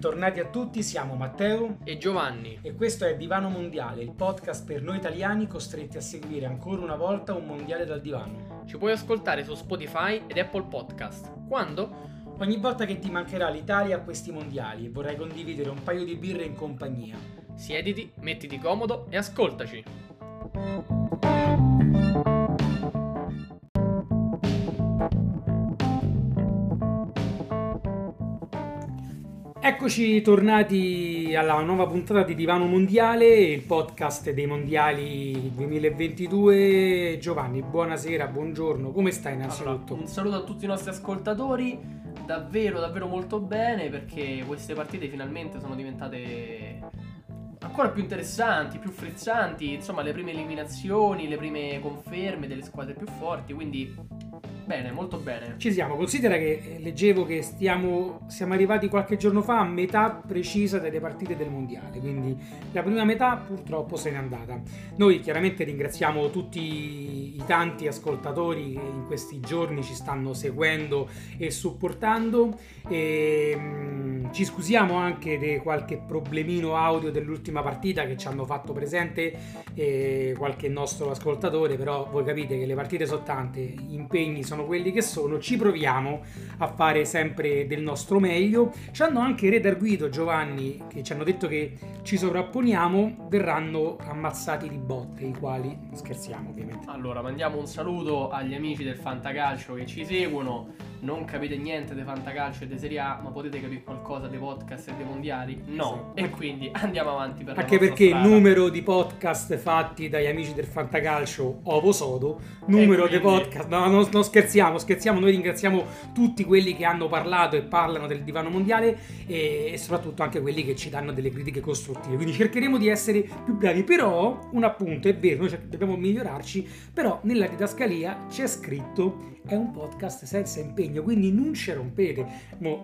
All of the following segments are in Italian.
bentornati a tutti, siamo Matteo e Giovanni e questo è Divano Mondiale, il podcast per noi italiani costretti a seguire ancora una volta un mondiale dal divano. Ci puoi ascoltare su Spotify ed Apple Podcast. Quando? Ogni volta che ti mancherà l'Italia a questi mondiali e vorrai condividere un paio di birre in compagnia. Siediti, mettiti comodo e ascoltaci. Eccoci tornati alla nuova puntata di Divano Mondiale, il podcast dei mondiali 2022. Giovanni, buonasera, buongiorno, come stai innanzitutto? Allora, un saluto a tutti i nostri ascoltatori, davvero davvero molto bene perché queste partite finalmente sono diventate ancora più interessanti, più frizzanti, insomma le prime eliminazioni, le prime conferme delle squadre più forti, quindi Bene, molto bene. Ci siamo. Considera che eh, leggevo che stiamo, siamo arrivati qualche giorno fa a metà precisa delle partite del mondiale. Quindi la prima metà purtroppo se n'è andata. Noi chiaramente ringraziamo tutti i tanti ascoltatori che in questi giorni ci stanno seguendo e supportando. E, mh, mm, ci scusiamo anche di qualche problemino audio dell'ultima partita che ci hanno fatto presente eh, qualche nostro ascoltatore. Però voi capite che le partite sono tante, gli impegni sono quelli che sono, ci proviamo a fare sempre del nostro meglio. Ci hanno anche redarguito Giovanni, che ci hanno detto che ci sovrapponiamo, verranno ammazzati di botte, i quali scherziamo ovviamente. Allora, mandiamo un saluto agli amici del Fantacalcio che ci seguono non capite niente di fantacalcio e di Serie A, ma potete capire qualcosa dei podcast e dei mondiali? No. Esatto. E quindi andiamo avanti per Anche perché il numero di podcast fatti dagli amici del fantacalcio ovo sodo, numero quindi... di podcast, no, non, non, scherziamo, scherziamo, noi ringraziamo tutti quelli che hanno parlato e parlano del divano mondiale e, e soprattutto anche quelli che ci danno delle critiche costruttive. Quindi cercheremo di essere più bravi, però un appunto, è vero, noi dobbiamo migliorarci, però nella didascalia c'è scritto è un podcast senza impegno, quindi non ci rompete. Mo,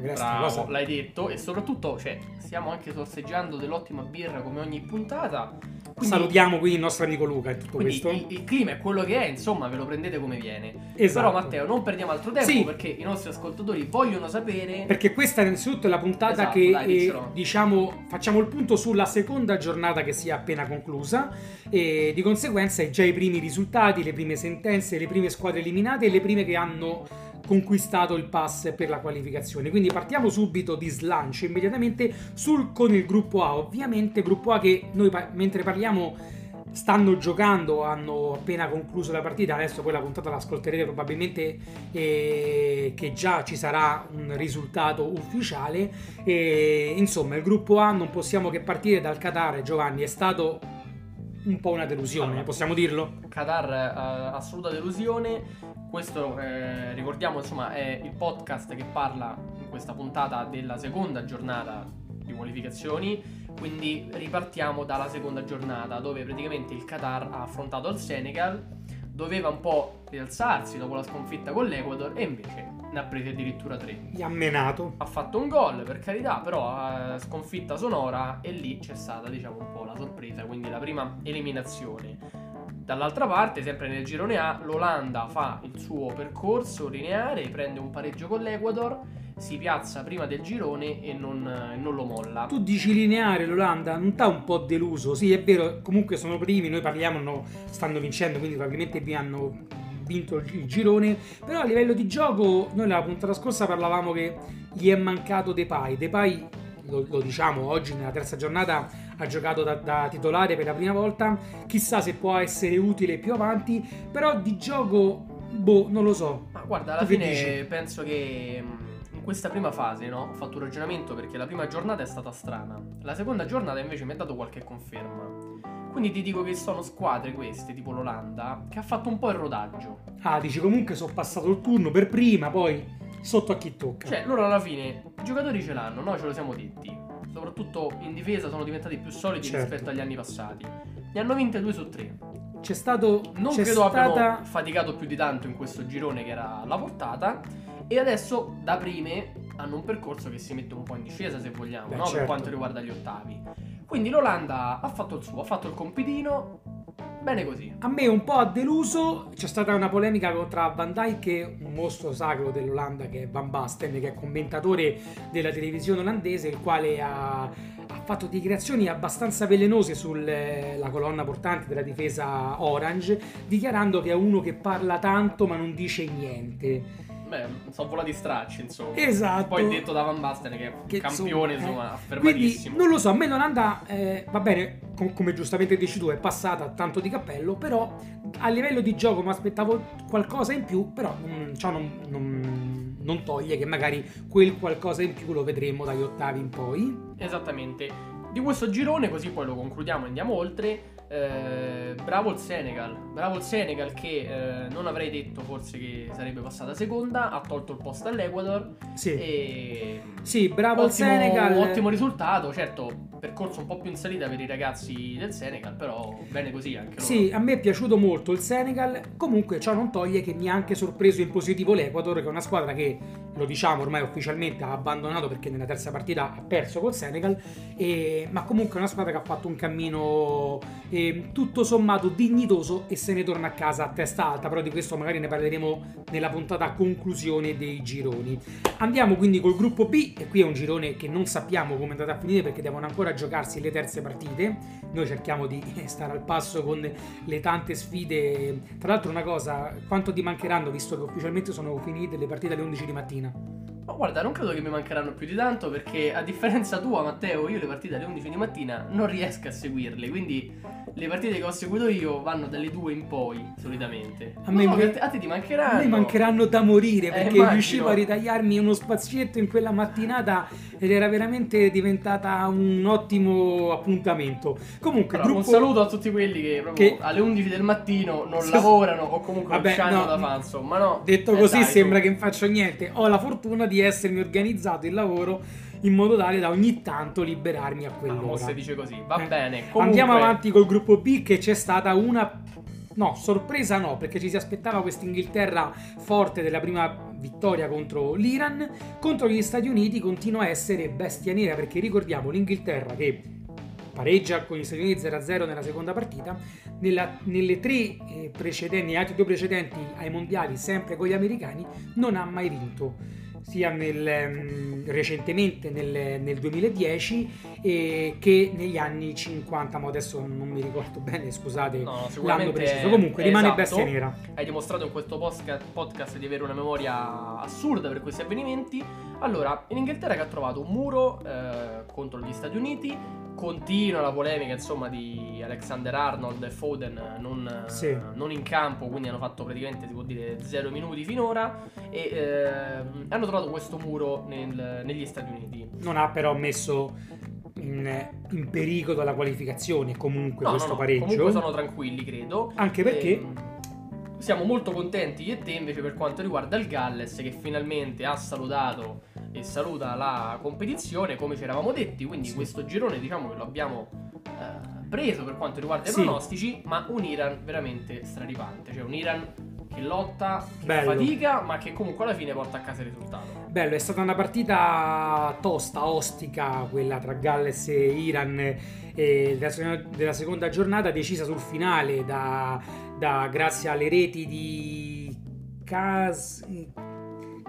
Bravo, l'hai detto e soprattutto cioè, stiamo anche sorseggiando dell'ottima birra come ogni puntata. Quindi, Salutiamo quindi il nostro amico Luca e tutto questo. Il, il, clima è quello che è, insomma, ve lo prendete come viene. Esatto. Però Matteo, non perdiamo altro tempo sì. perché i nostri ascoltatori vogliono sapere Perché questa innanzitutto è la puntata esatto, che dai, eh, diciamo facciamo il punto sulla seconda giornata che si è appena conclusa e di conseguenza già i primi risultati, le prime sentenze, le prime squadre eliminate e le prime che hanno conquistato il pass per la qualificazione. Quindi partiamo subito di slancio immediatamente sul, con il gruppo A. Ovviamente gruppo A che noi mentre parliamo stanno giocando, hanno appena concluso la partita, adesso poi la puntata l'ascolterete probabilmente eh, che già ci sarà un risultato ufficiale. E, insomma, il gruppo A non possiamo che partire dal Qatar, Giovanni, è stato un po' una delusione, allora, possiamo dirlo? Qatar, uh, assoluta delusione. Questo, eh, ricordiamo, insomma, è il podcast che parla in questa puntata della seconda giornata di qualificazioni. Quindi ripartiamo dalla seconda giornata, dove praticamente il Qatar ha affrontato il Senegal, doveva un po' rialzarsi dopo la sconfitta con l'Ecuador e invece ne ha presi addirittura tre. Gli ha menato. Ha fatto un gol, per carità, però eh, sconfitta sonora e lì c'è stata, diciamo, un po' la sorpresa, quindi la prima eliminazione. Dall'altra parte, sempre nel girone A, l'Olanda fa il suo percorso lineare, prende un pareggio con l'Ecuador, si piazza prima del girone e non, eh, non lo molla. Tu dici lineare l'Olanda, non t'ha un po' deluso? Sì, è vero, comunque sono primi, noi parliamo, no, stanno vincendo, quindi probabilmente vi hanno vinto il girone, però a livello di gioco noi nella puntata scorsa parlavamo che gli è mancato Depay, Depay lo, lo diciamo oggi nella terza giornata ha giocato da, da, titolare per la prima volta, chissà se può essere utile più avanti, però di gioco, boh, non lo so. Ma guarda, alla fine penso che in questa prima fase, no, ho fatto un ragionamento perché la prima giornata è stata strana, la seconda giornata invece mi ha dato qualche conferma. Quindi ti dico che sono squadre queste, tipo l'Olanda, che ha fatto un po' il rodaggio. Ah, dici comunque sono passato il turno per prima, poi sotto a chi tocca. Cioè, loro alla fine i giocatori ce l'hanno, noi ce lo siamo detti. Soprattutto in difesa sono diventati più solidi certo. rispetto agli anni passati. Ne hanno vinte due su tre. C'è stato. Non c'è credo stata... abbiano faticato più di tanto in questo girone che era alla portata. E adesso da prime hanno un percorso che si mette un po' in difesa, se vogliamo, Beh, no? certo. per quanto riguarda gli ottavi. Quindi l'Olanda ha fatto il suo, ha fatto il compitino, Bene così. A me un po' ha deluso, c'è stata una polemica tra Van Dijk, un mostro sacro dell'Olanda che è Van Basten, che è commentatore della televisione olandese, il quale ha, ha fatto dichiarazioni abbastanza velenose sulla colonna portante della difesa Orange, dichiarando che è uno che parla tanto ma non dice niente. Beh, sono volati stracci, insomma. Esatto. Poi detto da Van Basten che è un Che, campione, insomma, insomma, eh. affermatissimo. Quindi non lo so, a me l'Olanda eh, va bene, com- come giustamente dici tu, è passata tanto di cappello, però a livello di gioco mi aspettavo qualcosa in più, però mm, ciò non, non- non toglie che magari quel qualcosa in più lo vedremo dagli ottavi in poi. Esattamente. Di questo girone, così poi lo concludiamo e andiamo oltre. Eh, bravo il Senegal, bravo il Senegal che eh, non avrei detto forse che sarebbe passata seconda, ha tolto il posto all'Ecuador. Sì, e sì bravo il ottimo, Senegal. ottimo risultato, certo percorso un po' più in salita per i ragazzi del Senegal, però bene così anche loro. Sì, a me è piaciuto molto il Senegal, comunque ciò non toglie che mi ha anche sorpreso in positivo l'Ecuador, che è una squadra che, lo diciamo ormai ufficialmente, ha abbandonato perché nella terza partita ha perso col Senegal, e- ma comunque è una squadra che ha fatto un cammino eh, tutto sommato dignitoso e se ne torna a casa a testa alta, però di questo magari ne parleremo nella puntata conclusione dei gironi. Andiamo quindi col gruppo B, e qui è un girone che non sappiamo come è andato a finire perché devono ancora giocarsi le terze partite. Noi cerchiamo di stare al passo con le tante sfide. Tra l'altro, una cosa, quanto ti mancheranno visto che ufficialmente sono finite le partite alle 11 di mattina? Argentina. Ma guarda, non credo che mi mancheranno più di tanto perché a differenza tua, Matteo, io le partite alle 11 di mattina non riesco a seguirle, quindi le partite che ho seguito io vanno dalle 2 in poi, solitamente. A me No, a te, a ti A mancheranno. me mancheranno da morire Eh, perché immagino. riuscivo a ritagliarmi uno spazietto in quella mattinata ed era veramente diventata un ottimo appuntamento. Comunque, Però, gruppo... Un saluto a tutti quelli che proprio Che- alle 11 del mattino non lavorano o comunque Vabbè, non c'hanno no, da fare, insomma, no? Detto Eh, così dai, sembra su. che non faccio niente. Ho la fortuna di essermi organizzato il lavoro in modo tale da ogni tanto liberarmi a quell'ora. se dice così, va Eh, bene. Comunque, Andiamo avanti col gruppo B che c'è stata una... No, sorpresa no, perché ci si aspettava questa Inghilterra forte della prima vittoria contro l'Iran. Contro gli Stati Uniti continua a essere bestia nera perché ricordiamo l'Inghilterra che pareggia con gli Stati Uniti 0-0 nella seconda partita. Nella- nelle tre eh, precedenti, negli altri due precedenti ai mondiali, sempre con gli americani, non ha mai vinto. Sia nel, ehm, recentemente nel, nel 2010 eh, che negli anni 50, ma adesso non mi ricordo bene, scusate No, no, l'anno preciso. Comunque rimane esatto. bestia nera. hai dimostrato in questo podcast di avere una memoria assurda per questi avvenimenti. Allora, in Inghilterra che ha trovato un muro eh, contro gli Stati Uniti, continua la polemica insomma di Alexander Arnold e Foden eh, non, eh, Sì. non in campo, quindi hanno fatto praticamente si può dire zero minuti finora e ehm, hanno trovato questo muro nel- negli Stati Uniti. Non ha però messo in, in pericolo la qualificazione comunque No, no, questo no, pareggio. comunque sono tranquilli, credo. Anche perché Ehm, siamo molto contenti io e te invece per quanto riguarda il Galles che finalmente ha salutato e saluta la competizione come ci eravamo detti, quindi Sì. questo girone diciamo che lo abbiamo eh, preso per quanto riguarda i Sì. pronostici, ma un Iran veramente straripante, cioè un Iran che lotta, che Bello. fatica, ma che comunque alla fine porta a casa il risultato. Bello, è stata una partita tosta, ostica, quella tra Galles e Iran eh, della, seconda- della seconda giornata, decisa sul finale da, da- grazie alle reti di Kas-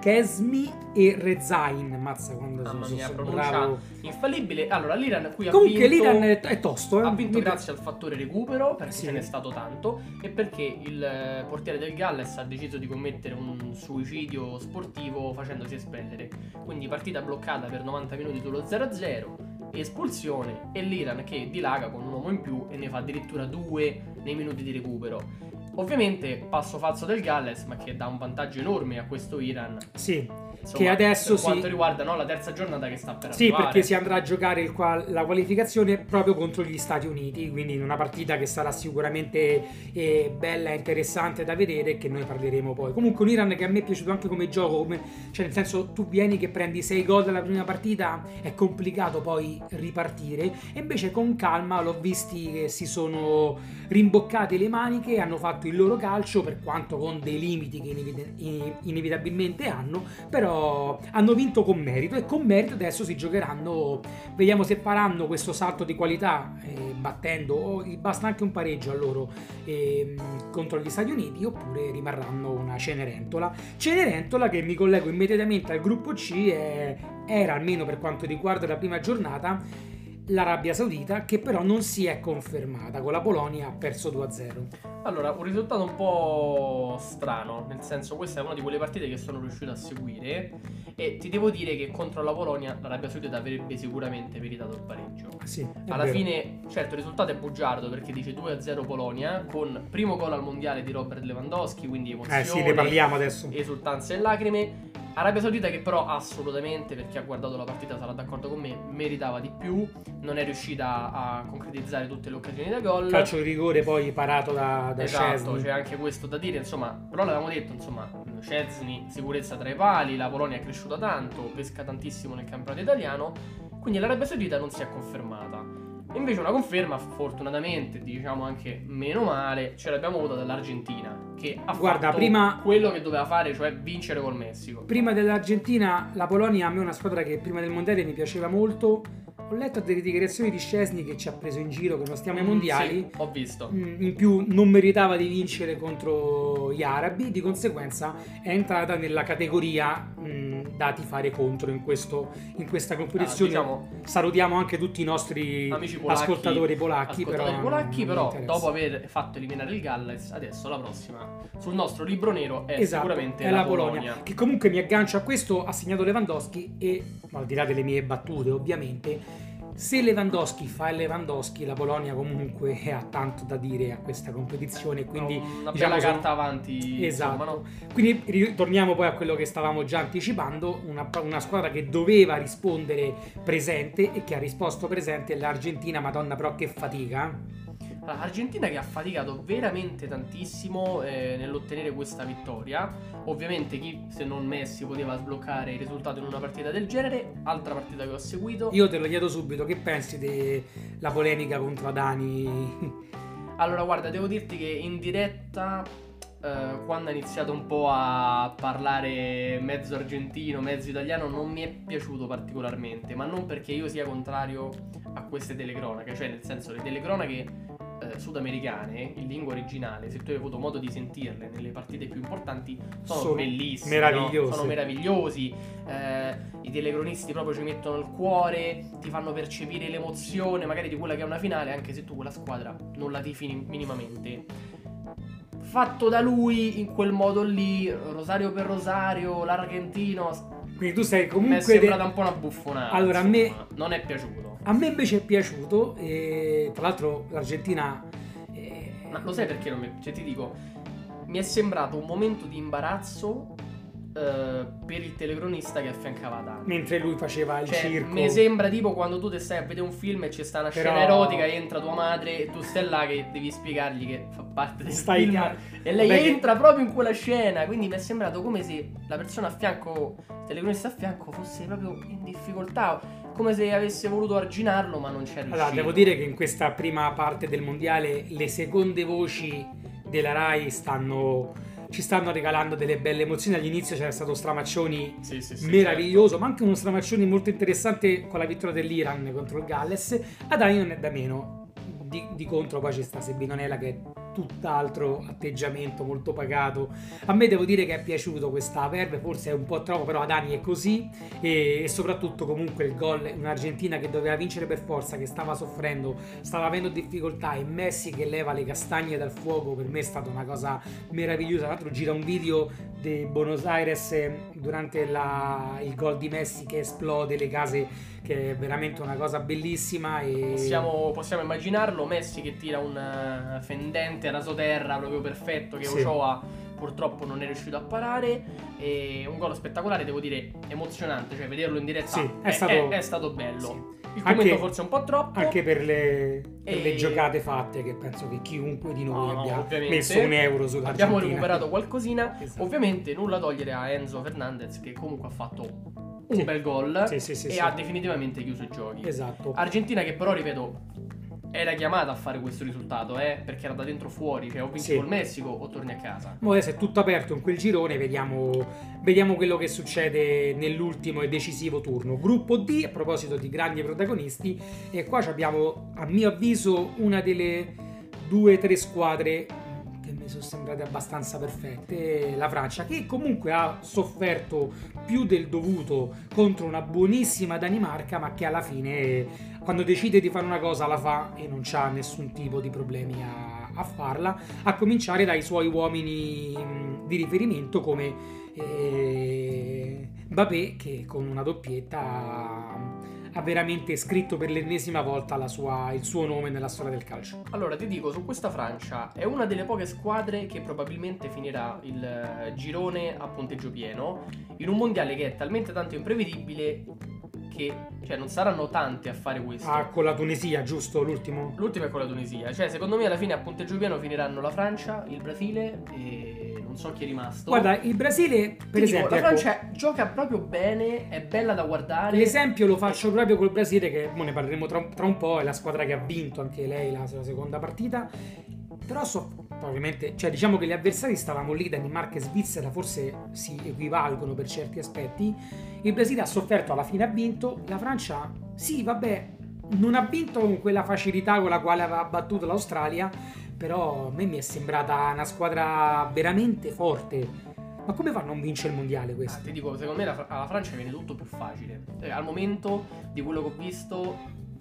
Kesmi e Rezain. Mazza quando Mamma sono, mia, sono pronuncia bravo. infallibile. Allora, l'Iran qui ha Comunque vinto... l'Iran è, è tosto, eh. Ha vinto grazie al fattore recupero, perché Sì. ce n'è stato tanto, e perché il eh, portiere del Galles ha deciso di commettere un suicidio sportivo facendosi espellere. Quindi partita bloccata per 90 minuti sullo 0-0, espulsione, e l'Iran che dilaga con un uomo in più e ne fa addirittura due nei minuti di recupero. Ovviamente passo falso del Galles, ma che dà un vantaggio enorme a questo Iran. Sì, Insomma, Che adesso per sì. quanto riguarda no, la terza giornata che sta per Sì, arrivare. perché si andrà a giocare il qual- la qualificazione proprio contro gli Stati Uniti, quindi in una partita che sarà sicuramente eh, bella e interessante da vedere e che noi parleremo poi. Comunque un Iran che a me è piaciuto anche come gioco, come- cioè nel senso tu vieni che prendi 6 gol dalla prima partita, è complicato poi ripartire e invece con calma l'ho visti che si sono rimboccati le maniche, hanno fatto il loro calcio per quanto con dei limiti che inevit- in- inevitabilmente hanno, però hanno vinto con merito e con merito adesso si giocheranno, vediamo se faranno questo salto di qualità eh, battendo, o basta anche un pareggio a loro eh, contro gli Stati Uniti, oppure rimarranno una Cenerentola. Cenerentola che mi collego immediatamente al gruppo C, è, era almeno per quanto riguarda la prima giornata l'Arabia Saudita che però non si è confermata, con la Polonia ha perso 2-0. Allora, un risultato un po' strano, nel senso questa è una di quelle partite che sono riuscito a seguire e ti devo dire che contro la Polonia l'Arabia Saudita avrebbe sicuramente meritato il pareggio. Ah, sì, Alla vero. fine, certo, il risultato è bugiardo perché dice 2-0 Polonia con primo gol al mondiale di Robert Lewandowski, quindi emozione, Eh sì, ne parliamo adesso. esultanze e lacrime. Arabia Saudita che però assolutamente, per chi ha guardato la partita sarà d'accordo con me, meritava di più, non è riuscita a concretizzare tutte le occasioni da gol. Calcio di rigore poi parato da, da Esatto, c'è anche questo da dire, insomma, però l'avevamo detto, insomma, Szczesny, sicurezza tra i pali, la Polonia è cresciuta tanto, pesca tantissimo nel campionato italiano, quindi l'Arabia Saudita non si è confermata. Invece una conferma, fortunatamente, diciamo anche meno male, ce l'abbiamo avuta dall'Argentina, che ha Guarda, fatto prima- quello che doveva fare, cioè vincere col Messico. Prima dell'Argentina, la Polonia a me è una squadra che prima del mondiale mi piaceva molto. Ho letto delle dichiarazioni di Szczesny che ci ha preso in giro, non stiamo ai Mm, mondiali. sì, ho visto. Mm, In più non meritava di vincere contro gli arabi, di conseguenza è entrata nella categoria mm, da tifare contro in, questo- in questa competizione. Ah, diciamo- Salutiamo anche tutti i nostri Amici polacchi, ascoltatori polacchi. ascoltatori però polacchi, però interessa. dopo aver fatto eliminare il Galles, adesso la prossima sul nostro libro nero è Esatto, sicuramente è la, la Polonia. Polonia. Che comunque mi aggancio a questo, ha segnato Lewandowski e, al di là delle mie battute ovviamente, se Lewandowski fa il Lewandowski, la Polonia comunque ha tanto da dire a questa competizione, quindi una diciamo, sono- carta avanti. Esatto. insomma, no? Quindi ritorniamo poi a quello che stavamo già anticipando, una, una squadra che doveva rispondere presente e che ha risposto presente è l'Argentina, madonna però che fatica. Allora, Argentina che ha faticato veramente tantissimo eh, nell'ottenere questa vittoria. Ovviamente chi se non Messi poteva sbloccare il risultato in una partita del genere. Altra partita che ho seguito. Io te lo chiedo subito, che pensi della polemica contro Adani? Allora, guarda, devo dirti che in diretta, eh, quando ha iniziato un po' a parlare mezzo argentino, mezzo italiano, non mi è piaciuto particolarmente, ma non perché io sia contrario a queste telecronache, cioè nel senso le telecronache eh, sudamericane in lingua originale, se tu hai avuto modo di sentirle nelle partite più importanti, sono, Sono bellissime, meravigliose. no? sono meravigliosi. eh, I telecronisti proprio ci mettono il cuore, ti fanno percepire l'emozione, magari di quella che è una finale, anche se tu quella squadra non la tifi ni- minimamente. Fatto da lui in quel modo lì, Rosario per Rosario, l'Argentino, Quindi tu sei mi è comunque... sembrata de- un po' una buffonata. Allora, a me- insomma, non è piaciuto. A me invece è piaciuto, e tra l'altro l'Argentina... eh, Ma lo sai perché non mi. Cioè, ti dico, mi è sembrato un momento di imbarazzo eh, per il telecronista che affiancava Dani. mentre lui faceva il Cioè, circo... mi sembra tipo quando tu ti stai a vedere un film e c'è sta una Però- scena erotica entra tua madre e tu stai là che devi spiegargli che fa parte del Stai film ca- e lei che- entra proprio in quella scena quindi mi è sembrato come se la persona a fianco il telecronista a fianco fosse proprio in difficoltà come se avesse voluto arginarlo ma non c'è riuscito Allora, devo dire che in questa prima parte del mondiale le seconde voci della Rai stanno ci stanno regalando delle belle emozioni. All'inizio c'era stato Stramaccioni Sì, sì, sì, meraviglioso, ma anche uno Stramaccioni molto interessante con la vittoria dell'Iran contro il Galles. Ad Ani non è da meno. Di, di contro poi c'è sta Sebinonella che è tutt'altro atteggiamento molto pagato. A me devo dire che è piaciuto questa verve, forse è un po' troppo, però Adani è così e, e soprattutto comunque il gol un'Argentina che doveva vincere per forza, che stava soffrendo, stava avendo difficoltà e Messi che leva le castagne dal fuoco per me è stata una cosa meravigliosa. Tra l'altro gira un video di Buenos Aires eh, durante la- il gol di Messi che esplode le case che è veramente una cosa bellissima e Possiamo, possiamo immaginarlo, Messi che tira un eh, fendente rasoterra proprio perfetto che Sì. Ochoa purtroppo non è riuscito a parare e un gol spettacolare, devo dire emozionante, cioè vederlo in diretta Sì, è è, stato- è- è stato bello. Sì. Il Anche- commento forse un po' troppo. anche per le, per le E- giocate fatte che penso che chiunque di noi No, no, abbia ovviamente. messo un euro sull'Argentina Abbiamo recuperato qualcosina. Esatto. Ovviamente nulla togliere a Enzo Fernandez che comunque ha fatto un Sì. bel gol Sì, sì, e ha definitivamente chiuso i giochi. esatto Argentina che però, ripeto, era chiamata a fare questo risultato, eh, perché era da dentro fuori, cioè o vinci Sì. col Messico o torni a casa. Mo adesso è tutto aperto in quel girone, vediamo, vediamo quello che succede nell'ultimo e decisivo turno. Gruppo D, a proposito di grandi protagonisti, e qua abbiamo, a mio avviso, una delle due o tre squadre che mi sono sembrate abbastanza perfette. La Francia, che comunque ha sofferto più del dovuto contro una buonissima Danimarca, ma che alla fine, quando decide di fare una cosa, la fa e non ha nessun tipo di problemi a, a farla a cominciare dai suoi uomini mh, di riferimento come eh, Mbappé che con una doppietta ha, veramente scritto per l'ennesima volta sua- il suo nome nella storia del calcio. Allora, ti dico, su questa Francia è una delle poche squadre che probabilmente finirà il eh, girone a punteggio pieno in un mondiale che è talmente tanto imprevedibile che cioè, non saranno tanti a fare questo. Ah, con la Tunisia, giusto? L'ultimo? L'ultima è con la Tunisia, cioè secondo me alla fine a punteggio pieno finiranno la Francia, il Brasile e non so chi è rimasto. Guarda, il Brasile, per Ti dico, esempio, la ecco, Francia gioca proprio bene, è bella da guardare. l'esempio lo faccio proprio col Brasile, che ne parleremo tra, tra un po', è la squadra che ha vinto anche lei la, la seconda partita. Però so, probabilmente, cioè diciamo che gli avversari stavamo lì, Danimarca e Svizzera forse si equivalgono per certi aspetti. Il Brasile ha sofferto, alla fine ha vinto. La Francia, sì, vabbè, non ha vinto con quella facilità con la quale aveva battuto l'Australia, però a me mi è sembrata una squadra veramente forte. Ma come fa a non vincere il mondiale Ah, questo? ti dico, secondo me la- alla Francia viene tutto più facile. Eh, al momento, di quello che ho visto,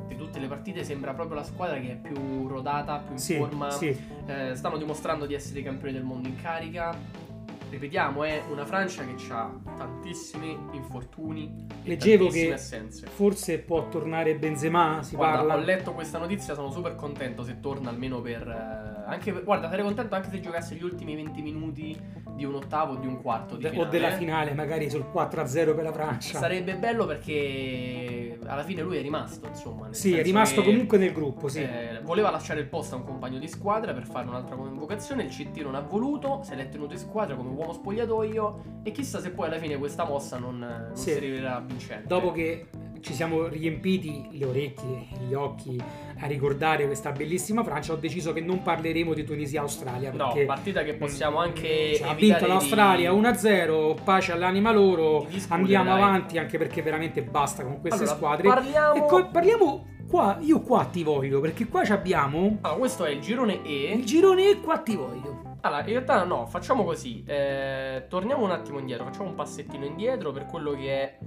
di tutte le partite, sembra proprio la squadra che è più rodata, più in Sì, forma. sì. Eh, stanno dimostrando di essere i campioni del mondo in carica. Ripetiamo, è una Francia che ha tantissimi infortuni e Leggevo tantissime che assenze. forse può tornare Benzema, si Guarda, parla. ho letto questa notizia, sono super contento se torna almeno per... eh, anche guarda, sarei contento anche se giocasse gli ultimi 20 minuti di un ottavo o di un quarto di finale. o della finale, magari sul 4-0 per la Francia. Sarebbe bello perché alla fine lui è rimasto, insomma. Sì, è rimasto comunque nel gruppo, sì. eh, voleva lasciare il posto a un compagno di squadra per fare un'altra convocazione. Il CT non ha voluto, se l'è tenuto in squadra come uomo spogliatoio. E chissà se poi alla fine questa mossa non, non Sì. si rivelerà vincente. Dopo che ci siamo riempiti le orecchie gli occhi a ricordare questa bellissima Francia, ho deciso che non parleremo di Tunisia-Australia. No, Perché partita che possiamo anche. cioè, ha vinto di- l'Australia 1-0, pace all'anima loro, di andiamo dai. avanti anche perché veramente basta con queste Allora, squadre. Parliamo. E co- parliamo qua, io qua ti voglio, perché qua abbiamo Allora, questo è il girone E. il girone e qua ti voglio. Allora, in realtà no, facciamo così. eh, torniamo un attimo indietro, facciamo un passettino indietro per quello che è.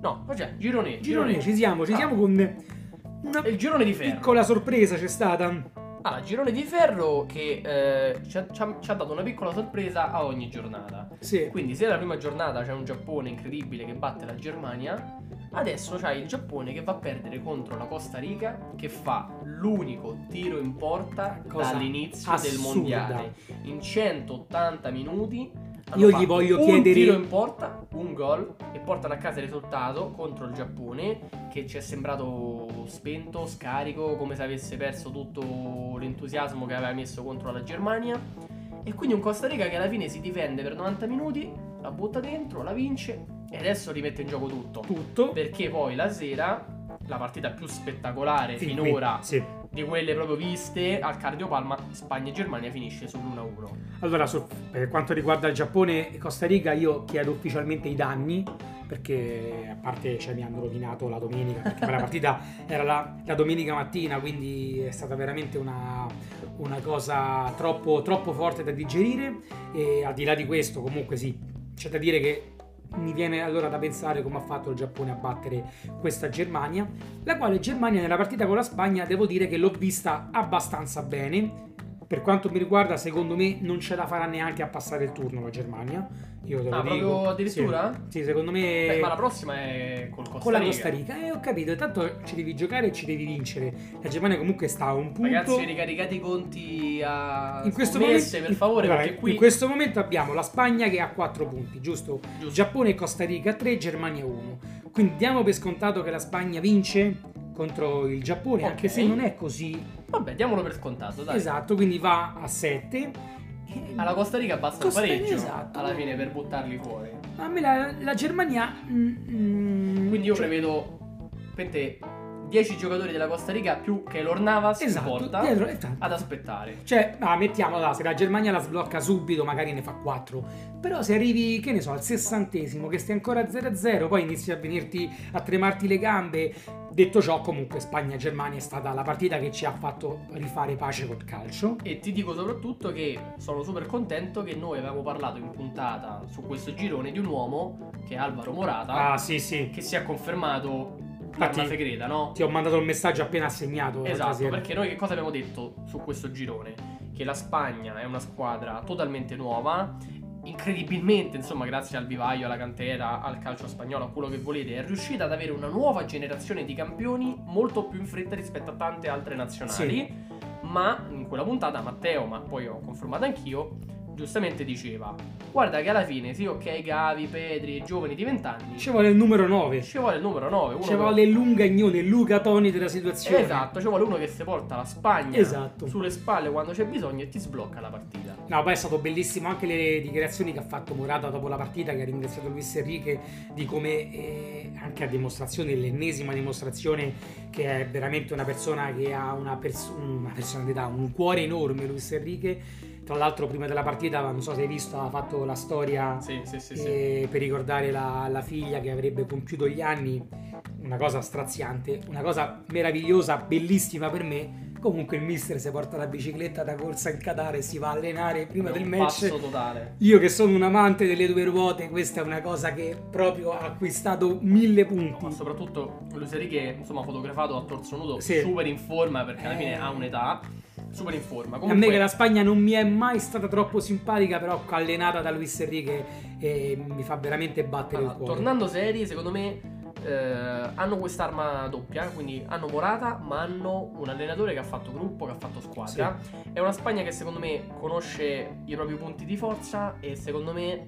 No, cioè, girone E. Girone, E. ci siamo, ci Ah, siamo con una il girone di ferro. piccola sorpresa c'è stata. Allora, girone di ferro che eh, ci, ha, ci ha- ci ha dato una piccola sorpresa a ogni giornata. Sì. Quindi, se la prima giornata c'è un Giappone incredibile che batte la Germania, adesso c'hai il Giappone che va a perdere contro la Costa Rica, che fa l'unico tiro in porta Cosa dall'inizio del assurda. mondiale. In 180 minuti. Hanno Io gli voglio un chiedere- tiro in porta, un gol e portano a casa il risultato contro il Giappone che ci è sembrato spento, scarico, come se avesse perso tutto l'entusiasmo che aveva messo contro la Germania. E quindi un Costa Rica che alla fine si difende per 90 minuti, la butta dentro, la vince e adesso rimette in gioco tutto. Tutto. Perché poi la sera, la partita più spettacolare qui, finora Sì. Di quelle proprio viste al cardiopalma, Spagna e Germania finisce sull'1-1. Allora, su- per quanto riguarda il Giappone e Costa Rica, io chiedo ufficialmente i danni. Perché a parte cioè, mi hanno rovinato la domenica, perché la partita era la, la domenica mattina, quindi è stata veramente una, una cosa troppo, troppo forte da digerire. E al di là di questo, comunque sì, c'è da dire che mi viene allora da pensare come ha fatto il Giappone a battere questa Germania, la quale Germania nella partita con la Spagna devo dire che l'ho vista abbastanza bene. Per quanto mi riguarda, secondo me non ce la farà neanche a passare il turno la Germania. Io te lo Ah, dico. proprio addirittura? Sì, sì, secondo me Beh, ma la prossima è col Costa con la Rica. Costa Rica. Eh, ho capito, intanto ci devi giocare e ci devi vincere. La Germania comunque sta a un punto. Ragazzi, ricaricate i conti a in questo, momento, per favore, Guarda, perché qui in questo momento abbiamo la Spagna che ha 4 punti, giusto? Giusto. Giappone e Costa Rica 3, Germania 1. Quindi diamo per scontato che la Spagna vince contro il Giappone, anche Ok. se non è così Vabbè, diamolo per scontato, dai. esatto, quindi va a 7. Alla Costa Rica basta Costa- un pareggio esatto. alla fine per buttarli fuori. A me la, la Germania mm, mm, Quindi io cioè, prevedo Pente 10 giocatori della Costa Rica più che Lornavas Esatto, in porta dietro, esatto. ad aspettare. Cioè, ah, mettiamola, se la Germania la sblocca subito, magari ne fa 4. Però se arrivi, che ne so, al sessantesimo, che stai ancora 0-0, poi inizi a venirti a tremarti le gambe. Detto ciò, comunque Spagna-Germania è stata la partita che ci ha fatto rifare pace col calcio. E ti dico soprattutto che sono super contento che noi avevamo parlato in puntata su questo girone di un uomo che è Alvaro Morata, Ah, sì, sì. che si è confermato l'arma segreta, no? Ti ho mandato il messaggio appena assegnato. l'altra Esatto, perché noi che cosa abbiamo detto su questo girone? Che la Spagna è una squadra totalmente nuova, incredibilmente, insomma, grazie al vivaio, alla cantera, al calcio spagnolo, a quello che volete, è riuscita ad avere una nuova generazione di campioni molto più in fretta rispetto a tante altre nazionali. Ma in quella puntata Matteo, ma poi ho confermato anch'io, giustamente diceva: Guarda che alla fine, sì, ok, Gavi, Pedri, giovani di 20 anni, Ci vuole il numero 9. ci vuole il numero 9. Uno Ci che- vuole il lungagnone, Luca Toni della situazione. Esatto, ci vuole uno che si porta la Spagna Esatto. sulle spalle quando c'è bisogno e ti sblocca la partita. No, poi è stato bellissimo anche le dichiarazioni che ha fatto Morata dopo la partita, che ha ringraziato Luis Enrique di come, eh, anche a dimostrazione, l'ennesima dimostrazione che è veramente una persona che ha una, pers- una personalità, un cuore enorme, Luis Enrique. Tra l'altro prima della partita, non so se hai visto, ha fatto la storia Sì, sì, sì, eh, per ricordare la, la figlia che avrebbe compiuto gli anni, una cosa straziante, una cosa meravigliosa, bellissima per me. Comunque il mister si porta la bicicletta da corsa in Qatar e si va a allenare prima È del un match. passo totale. Io che sono un amante delle due ruote, questa è una cosa che proprio ha acquistato mille punti. Ma soprattutto Luis Enrique, insomma, fotografato a torso nudo, Sì. super in forma perché alla fine Eh. ha un'età. Super in forma. A Comunque, me che la Spagna non mi è mai stata troppo simpatica, però allenata da Luis Enrique e mi fa veramente battere allora, il cuore. tornando seri, secondo me eh, hanno quest'arma doppia, quindi hanno Morata, ma hanno un allenatore che ha fatto gruppo, che ha fatto squadra. È una Spagna che secondo me conosce i propri punti di forza e secondo me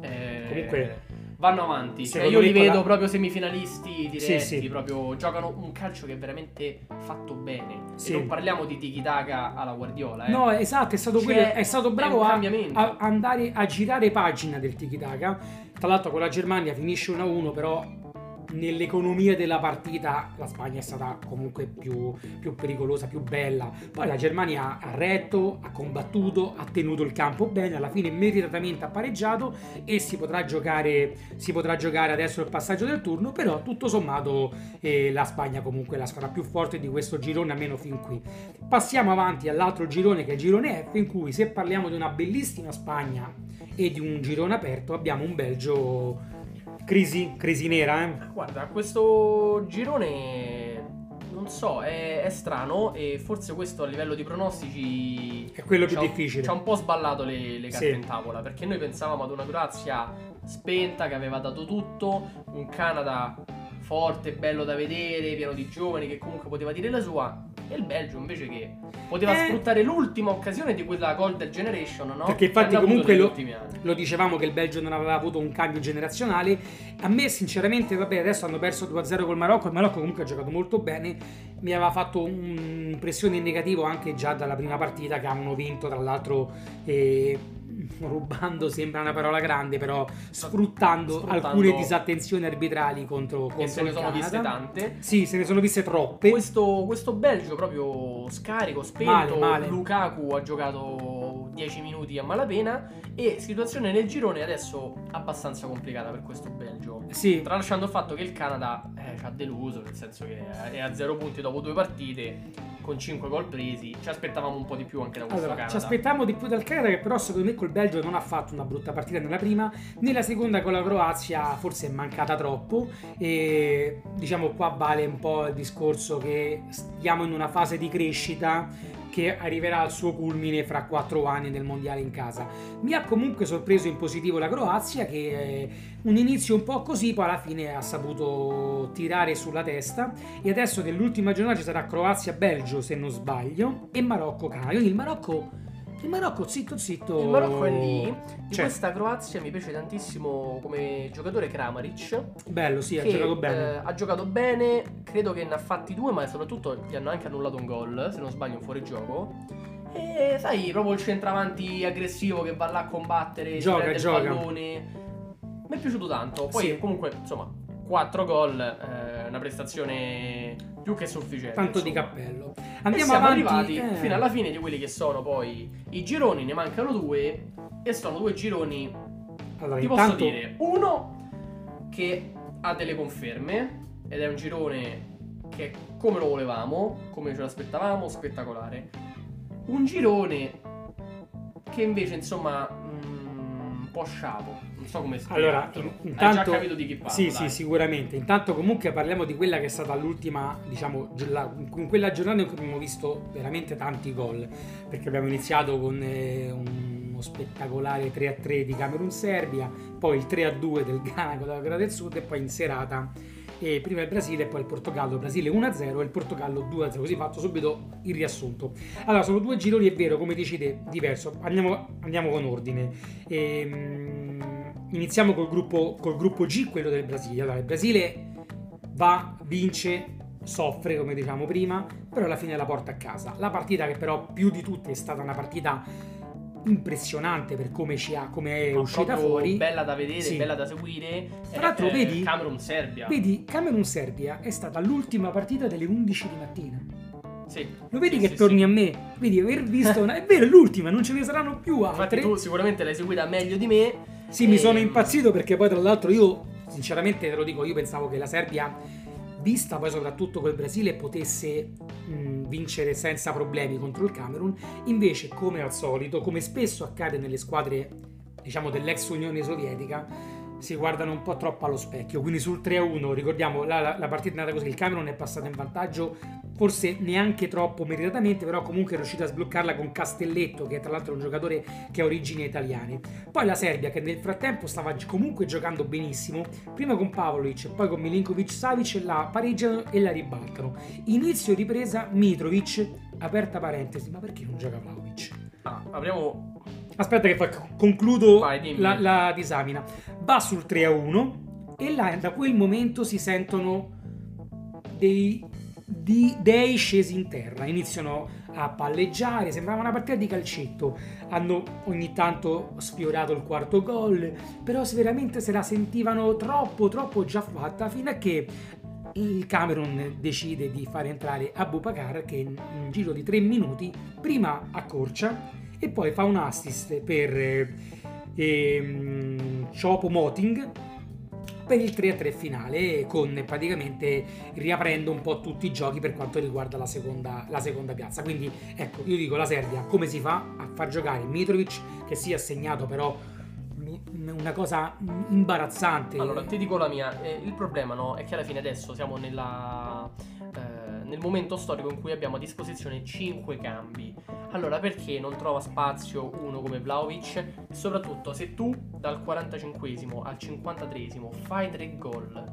eh, Comunque, vanno avanti. Cioè, io li vedo la- proprio semifinalisti diretti, Sì, sì. proprio giocano un calcio che è veramente fatto bene. Sì. E non parliamo di tiki taka alla Guardiola, eh. No, esatto, è stato, C'è- quello- è stato è bravo un a, a andare a girare pagina del tiki taka. Tra l'altro con la Germania finisce 1-1, però nell'economia della partita la Spagna è stata comunque più, più pericolosa, più bella. Poi la Germania ha retto, ha combattuto, ha tenuto il campo bene, alla fine meritatamente ha pareggiato e si potrà giocare, si potrà giocare adesso il passaggio del turno, però tutto sommato eh, la Spagna comunque è la squadra più forte di questo girone, almeno fin qui. Passiamo avanti all'altro girone che è il girone F, in cui se parliamo di una bellissima Spagna e di un girone aperto abbiamo un Belgio crisi, crisi nera, eh? Guarda, questo girone non so, è, è strano e forse questo a livello di pronostici È quello più difficile. Ci ha un po' sballato le, le carte Sì. in tavola perché noi pensavamo ad una Croazia spenta che aveva dato tutto, un Canada forte, bello da vedere, pieno di giovani che comunque poteva dire la sua e il Belgio invece che poteva Eh. sfruttare l'ultima occasione di quella Golden Generation, no? Perché infatti hanno comunque lo-. Lo dicevamo che il Belgio non aveva avuto un cambio generazionale. A me, sinceramente, vabbè, adesso hanno perso 2-0 col Marocco. Il Marocco comunque ha giocato molto bene. Mi aveva fatto un'impressione in negativo anche già dalla prima partita che avevano vinto, tra l'altro. eh, rubando sembra una parola grande, però sfruttando, Sfruttando- alcune disattenzioni arbitrali contro, E contro se ne sono Canada. viste tante. Sì, se ne sono viste troppe. Questo, questo Belgio proprio scarico, spento, Male, male. Lukaku ha giocato 10 minuti a malapena e situazione nel girone adesso abbastanza complicata per questo Belgio. Sì, Tralasciando il fatto che il Canada eh, ci ha deluso, nel senso che è a 0 punti dopo due partite, con 5 gol presi, ci aspettavamo un po' di più anche da questo Allora, ci Canada. aspettavamo di più dal Canada che però secondo me col Belgio non ha fatto una brutta partita nella prima, nella seconda con la Croazia forse è mancata troppo e diciamo qua vale un po' il discorso che stiamo in una fase di crescita che arriverà al suo culmine fra quattro anni nel mondiale in casa. Mi ha comunque sorpreso in positivo la Croazia che eh, un inizio un po' così poi alla fine ha saputo tirare sulla testa e adesso nell'ultima giornata ci sarà Croazia-Belgio se non sbaglio e Marocco-Canada. Quindi il Marocco, il Marocco zitto zitto. Il Marocco è lì. Di Cioè, questa Croazia mi piace tantissimo come giocatore Kramaric. bello, sì, ha che, giocato bene. eh, ha giocato bene, credo che ne ha fatti due, ma soprattutto gli hanno anche annullato un gol, se non sbaglio, un fuorigioco. E sai, proprio il centravanti aggressivo che va là a combattere, Gioca, prende gioca. il pallone. Mi è piaciuto tanto. Poi Sì. comunque, insomma, 4 gol, eh, una prestazione più che sufficiente. Tanto insomma. di cappello. Andiamo siamo avanti. arrivati eh. fino alla fine di quelli che sono poi i gironi, ne mancano due e sono due gironi, Allora, ti posso intanto dire, uno che ha delle conferme ed è un girone che è come lo volevamo, come ce l'aspettavamo, spettacolare. Un girone che invece insomma mm, un po' sciapo, non so come Allora, spiegartelo. in- Hai intanto già capito di chi parlo, Sì, dai. sì, sicuramente. Intanto comunque parliamo di quella che è stata l'ultima, diciamo, la- in quella giornata in cui abbiamo visto veramente tanti gol, perché abbiamo iniziato con eh, uno spettacolare 3-3 di Camerun-Serbia, poi il 3-2 del Ghana con la Corea del Sud e poi in serata eh, prima il Brasile e poi il Portogallo, Brasile 1-0 e il Portogallo 2-0, così fatto subito il riassunto. Allora, sono due gironi, è vero, come dici te, diverso. Andiamo, andiamo con ordine. Ehm, iniziamo col gruppo, col gruppo G, quello del Brasile. Allora, il Brasile va, vince, soffre, come diciamo prima, però alla fine la porta a casa. La partita che però più di tutte è stata una partita impressionante per come, ci ha, come è Ma uscita fuori. Bella da vedere, Sì. bella da seguire. Tra l'altro, Eh, vedi- Camerun-Serbia. Vedi, Camerun-Serbia è stata l'ultima partita delle 11 di mattina. Sì. Lo vedi Sì, che sì, torni sì. a me? Vedi, aver visto una... È vero, è l'ultima, non ce ne saranno più Infatti altre. tu sicuramente l'hai seguita meglio di me. Sì, mi E- sono impazzito perché poi tra l'altro io, sinceramente te lo dico, io pensavo che la Serbia, vista poi soprattutto col Brasile, potesse mh, vincere senza problemi contro il Camerun. Invece, come al solito, come spesso accade nelle squadre, diciamo, dell'ex Unione Sovietica, si guardano un po' troppo allo specchio. Quindi sul 3-1, ricordiamo, la, la- la partita è andata così, il Camerun è passato in vantaggio, forse neanche troppo meritatamente, però comunque è riuscito a sbloccarla con Castelletto, che tra l'altro è un giocatore che ha origini italiane. Poi la Serbia, che nel frattempo stava comunque giocando benissimo, prima con Pavlovic poi con Milinkovic Savic, la pareggiano e la ribaltano. Inizio ripresa Mitrovic, aperta parentesi, ma perché non gioca Vlaovic? Ah, apriamo. Aspetta che fa- concludo Vai, la, la disamina. Va sul 3 a 1 e là da quel momento si sentono dei di- dei scesi in terra, iniziano a palleggiare, sembrava una partita di calcetto, hanno ogni tanto sfiorato il quarto gol, però se veramente se la sentivano troppo troppo già fatta fino a che il Camerun decide di far entrare Abu Bakar che in giro di tre minuti prima accorcia e poi fa un assist per eh, ehm, Chopo Moting per il 3-3 finale con praticamente riaprendo un po' tutti i giochi per quanto riguarda la seconda, la seconda piazza. Quindi ecco io dico la Serbia come si fa a far giocare Mitrovic che sia segnato però una cosa imbarazzante Allora, ti dico la mia. Eh, il problema, no, è che alla fine adesso siamo nella. eh, nel momento storico in cui abbiamo a disposizione 5 cambi. Allora, perché non trova spazio uno come Vlaovic? Soprattutto, se tu dal 45 al 53 fai 3 gol,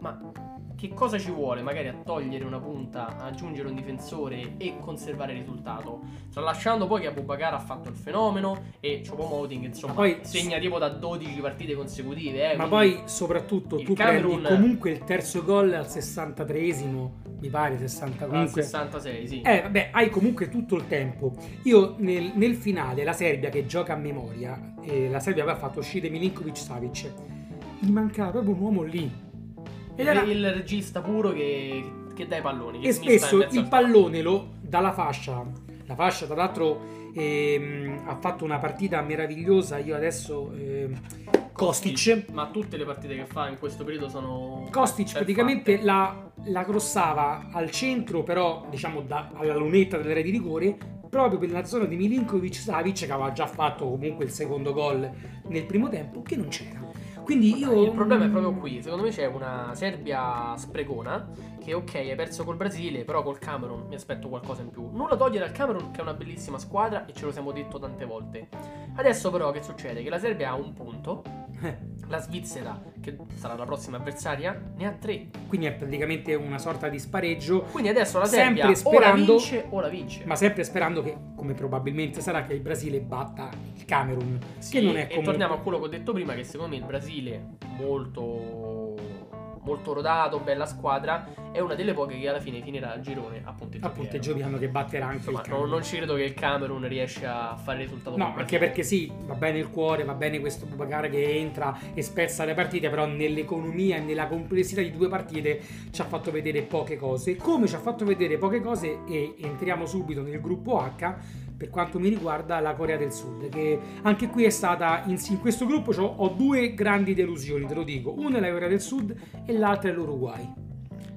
ma che cosa ci vuole? Magari a togliere una punta, aggiungere un difensore e conservare il risultato. Tralasciando poi che Abubakar ha fatto il fenomeno e Choupo-Moting, insomma, Ma poi- segna tipo da 12 partite consecutive. Eh, Ma poi soprattutto tu Camerun- prendi comunque il terzo gol al 63esimo, mi pare 60 Al comunque. 66, sì. Eh, vabbè, hai comunque tutto il tempo. Io nel, nel finale, la Serbia che gioca a memoria, e la Serbia aveva fatto uscire Milinkovic Savic, gli mancava proprio un uomo lì. Ed era- il, regista puro che, che dà i palloni. che e spesso il al pallone lo dalla fascia. La fascia, tra l'altro, ehm, ha fatto una partita meravigliosa. Io adesso. ehm, Kostic. Ma tutte le partite che fa in questo periodo sono. Kostic praticamente la, la crossava al centro, però diciamo da- alla lunetta dell'area di rigore, proprio per la zona di Milinkovic Savic, che aveva già fatto comunque il secondo gol nel primo tempo, che non c'era. Quindi io. Il problema è proprio qui. Secondo me c'è una Serbia sprecona. Che ok, hai perso col Brasile, però col Camerun mi aspetto qualcosa in più. Nulla togliere al Camerun, che è una bellissima squadra, e ce lo siamo detto tante volte. Adesso, però, che succede? Che la Serbia ha un punto. Eh, La Svizzera, che sarà la prossima avversaria, ne ha tre. quindi è praticamente una sorta di spareggio. Quindi adesso la Serbia o la sperando- vince o la vince. Ma sempre sperando che, come probabilmente sarà, che il Brasile batta il Camerun. Sì, che non è e comunque. torniamo a quello che ho detto prima, che secondo me il Brasile molto molto rodato, bella squadra, è una delle poche che alla fine finirà il girone a punteggio A punteggio pieno. piano che batterà anche Insomma, il Camerun. non, ci credo che il Camerun riesca a fare il risultato No, anche perché sì, va bene il cuore, va bene questo Bubacar che entra e spezza le partite, però nell'economia e nella complessità di due partite ci ha fatto vedere poche cose. Come ci ha fatto vedere poche cose, e entriamo subito nel gruppo H, per quanto mi riguarda la Corea del Sud, che anche qui è stata, in, in questo gruppo c'ho- ho due grandi delusioni, te lo dico. Una è la Corea del Sud e l'altra è l'Uruguay.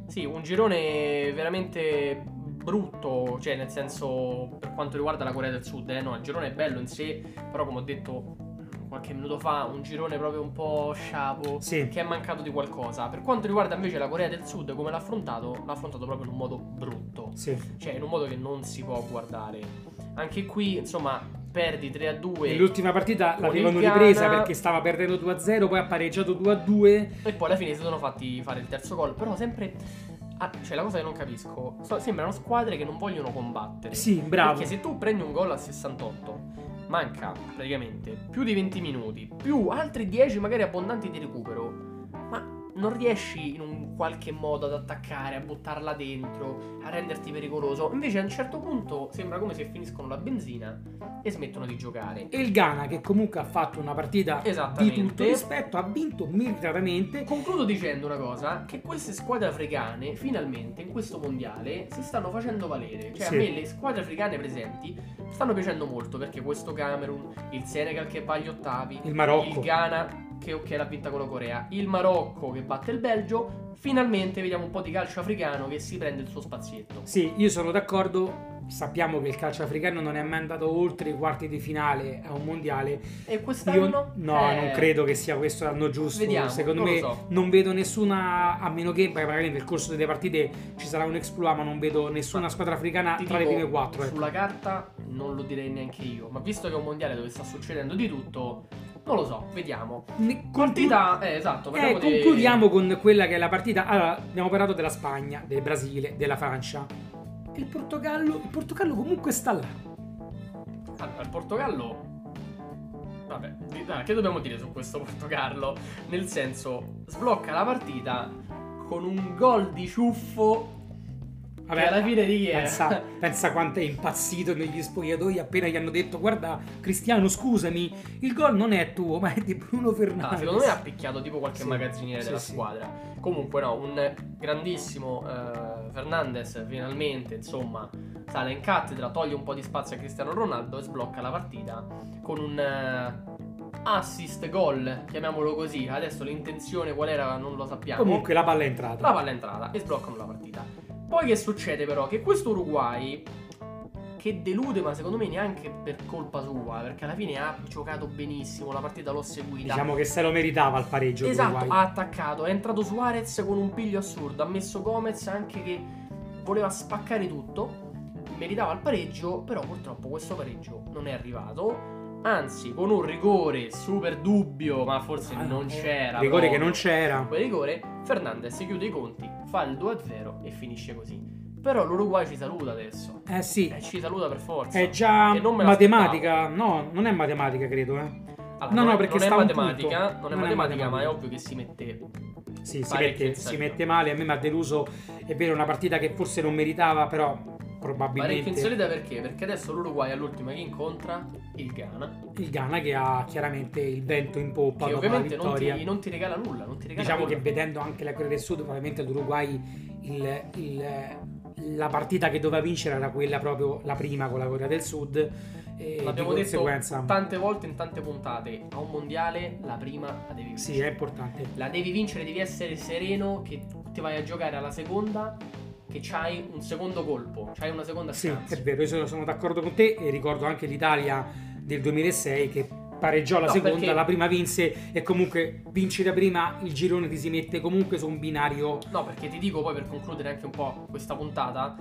Sì, un girone veramente brutto, cioè nel senso per quanto riguarda la Corea del Sud, eh, no, il girone è bello in sé, però come ho detto qualche minuto fa, un girone proprio un po' sciapo, Sì. che è mancato di qualcosa. Per quanto riguarda invece la Corea del Sud, come l'ha affrontato, l'ha affrontato proprio in un modo brutto, Sì. cioè in un modo che non si può guardare. Anche qui, insomma, perdi 3 a 2 Nell'ultima partita l'avevano ripresa perché stava perdendo 2-0, poi ha pareggiato 2-2. E poi alla fine si sono fatti fare il terzo gol. Però sempre. ah, cioè, la cosa che non capisco. so- sembrano squadre che non vogliono combattere. Sì, bravo. Perché se tu prendi un gol al 68, manca praticamente più di 20 minuti, più altri 10 magari abbondanti di recupero. Non riesci in un qualche modo ad attaccare, a buttarla dentro, a renderti pericoloso. Invece a un certo punto sembra come se finiscono la benzina e smettono di giocare. E il Ghana, che comunque ha fatto una partita di tutto rispetto, ha vinto meritatamente. Concludo dicendo una cosa, che queste squadre africane finalmente in questo mondiale si stanno facendo valere. Cioè Sì. a me le squadre africane presenti stanno piacendo molto perché questo Camerun, il Senegal che va agli ottavi, Il Marocco. il Ghana che ok l'ha vinta con la Corea, il Marocco che batte il Belgio, finalmente vediamo un po' di calcio africano che si prende il suo spazietto. Sì, io sono d'accordo. Sappiamo che il calcio africano non è mai andato oltre i quarti di finale a un mondiale. E quest'anno... Io no, Eh, non credo che sia questo l'anno giusto. Vediamo, Secondo non me so. non vedo nessuna, a meno che magari nel corso delle partite ci sarà un exploit, ma non vedo nessuna Ma squadra africana tra le dico, prime quattro. ecco. Sulla carta non lo direi neanche io, ma visto che è un mondiale dove sta succedendo di tutto, non lo so, vediamo. Partita, eh, esatto, Eh, concludiamo con quella che è la partita. Allora, abbiamo parlato della Spagna, del Brasile, della Francia. Il Portogallo, il Portogallo comunque sta là. Allora, il Portogallo. Vabbè, che dobbiamo dire su questo Portogallo? Nel senso, sblocca la partita con un gol di ciuffo. Vabbè, alla fine di chi è? pensa, pensa quanto è impazzito negli spogliatoi appena gli hanno detto guarda Cristiano scusami il gol non è tuo ma è di Bruno Fernandes Ah, secondo me ha picchiato tipo qualche Sì, magazziniere sì, della sì. squadra. Comunque, no, un grandissimo eh, Fernandes finalmente, insomma, sale in cattedra, toglie un po' di spazio a Cristiano Ronaldo e sblocca la partita con un eh, assist gol, chiamiamolo così. Adesso l'intenzione qual era non lo sappiamo. comunque la palla è entrata la palla è entrata e sbloccano la partita. Poi che succede però? Che questo Uruguay che delude, ma secondo me neanche per colpa sua, perché alla fine ha giocato benissimo, la partita l'ho seguita. diciamo che se lo meritava il pareggio Esatto, l'Uruguay. ha attaccato, è entrato Suarez con un piglio assurdo, ha messo Gomez anche che voleva spaccare tutto, meritava il pareggio, però purtroppo questo pareggio non è arrivato. Anzi, con un rigore super dubbio, ma forse Ah, non eh, c'era. rigore che proprio. non c'era Quel rigore, Fernandez chiude i conti, fa il 2-0 e finisce così. Però l'Uruguay ci saluta adesso. eh sì Eh, ci saluta per forza. è già E matematica no non è matematica credo eh. Allora, no, no, perché non è matematica, non è Non è matematica, ma è matematica. ovvio che si mette sì si mette, si mette male a me mi ha deluso è vero una partita che forse non meritava però probabilmente in salita perché? Perché adesso l'Uruguay all'ultima che incontra il Ghana, il Ghana che ha chiaramente il vento in poppa che ovviamente non ti, non ti regala nulla, non ti regala diciamo nulla. che vedendo anche la Corea del Sud probabilmente l'Uruguay il- il- la partita che doveva vincere era quella proprio la prima con la Corea del Sud e L'abbiamo detto conseguenza tante volte in tante puntate, a un mondiale la prima la devi vincere. sì è importante La devi vincere, devi essere sereno che ti vai a giocare alla seconda che c'hai un secondo colpo, c'hai una seconda sì chance. è vero io sono, d'accordo con te e ricordo anche l'Italia del 2006 che pareggiò la No, seconda perché- la prima vinse e comunque vinci la prima il girone ti si mette comunque su un binario No, perché ti dico poi per concludere anche un po' questa puntata,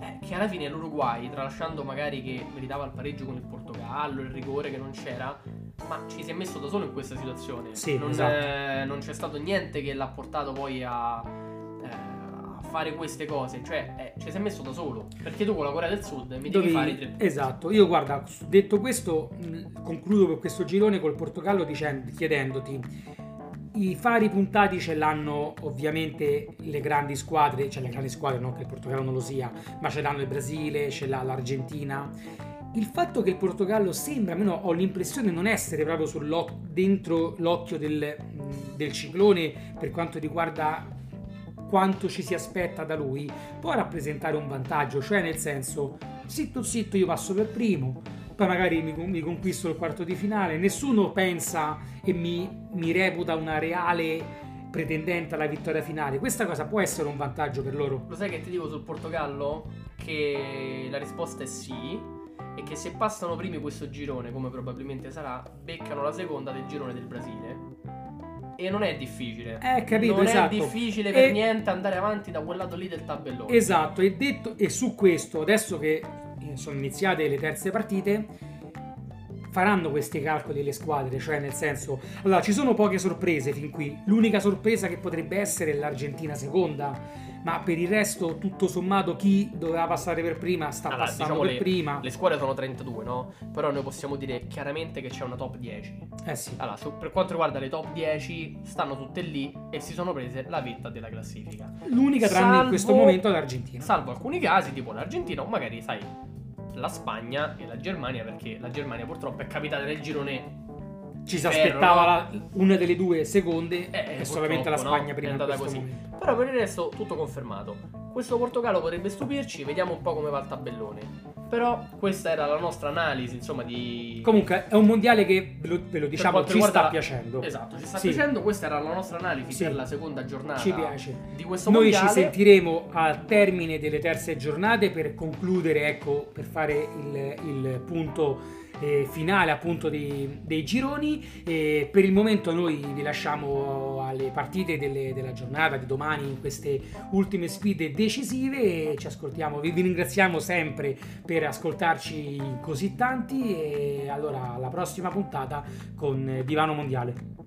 eh, che alla fine l'Uruguay, tralasciando magari che meritava il pareggio con il Portogallo, il rigore che non c'era, ma ci si è messo da solo in questa situazione. Sì, non, esatto. eh, non c'è stato niente che l'ha portato poi a fare queste cose, cioè eh, ci è messo da solo. Perché tu con la Corea del Sud mi devi Dovevi- fare tre punti. Esatto, io guarda, detto questo, mh, concludo per questo girone col Portogallo dicendo, chiedendoti, i fari puntati ce l'hanno ovviamente le grandi squadre, cioè le grandi squadre, non che il Portogallo non lo sia, ma ce l'hanno il Brasile, ce l'ha l'Argentina. Il fatto che il Portogallo sembra, almeno ho l'impressione, non essere proprio dentro l'occhio del, del ciclone per quanto riguarda quanto ci si aspetta da lui, può rappresentare un vantaggio, cioè nel senso, zitto zitto io passo per primo, poi magari mi, mi conquisto il quarto di finale, nessuno pensa e mi, mi reputa una reale pretendente alla vittoria finale. Questa cosa può essere un vantaggio per loro. Lo sai che ti dico sul Portogallo? Che la risposta è sì. E che se passano primi questo girone, come probabilmente sarà, beccano la seconda del girone del Brasile. E non è difficile. Eh, capito, non esatto. è difficile per E- niente andare avanti da quel lato lì del tabellone. Esatto, e detto e su questo, adesso che eh, sono iniziate le terze partite, faranno questi calcoli le squadre, cioè nel senso, allora ci sono poche sorprese fin qui. L'unica sorpresa che potrebbe essere è l'Argentina seconda, ma per il resto tutto sommato chi doveva passare per prima sta Allora, passando diciamo per le- prima. Le squadre sono 32, no? Però noi possiamo dire chiaramente che c'è una top 10. Eh sì. Allora, su- per quanto riguarda le top 10, stanno tutte lì e si sono prese la vetta della classifica. L'unica tranne in Salvo- questo momento è l'Argentina. Salvo alcuni casi, tipo l'Argentina o magari, sai, la Spagna e la Germania, perché la Germania purtroppo è capitata nel girone. Ci si aspettava la- una delle due seconde Eh, e solamente la purtroppo, no? Spagna prima È andata così. momento. Però per il resto tutto confermato. Questo Portogallo potrebbe stupirci, vediamo un po' come va il tabellone. Però questa era la nostra analisi, insomma, di... Comunque è un mondiale che ve lo, ve lo diciamo ci sta piacendo. Esatto, ci sta Sì. piacendo. Questa era la nostra analisi Sì. per la seconda giornata Ci piace. di questo Noi mondiale. ci sentiremo al termine delle terze giornate per concludere, ecco, per fare il, il punto eh, finale appunto dei, dei gironi. E per il momento noi vi lasciamo alle partite delle- della giornata di domani in queste ultime sfide decisive e ci ascoltiamo. Vi, vi ringraziamo sempre per ascoltarci così tanti e allora alla prossima puntata con Divano Mondiale.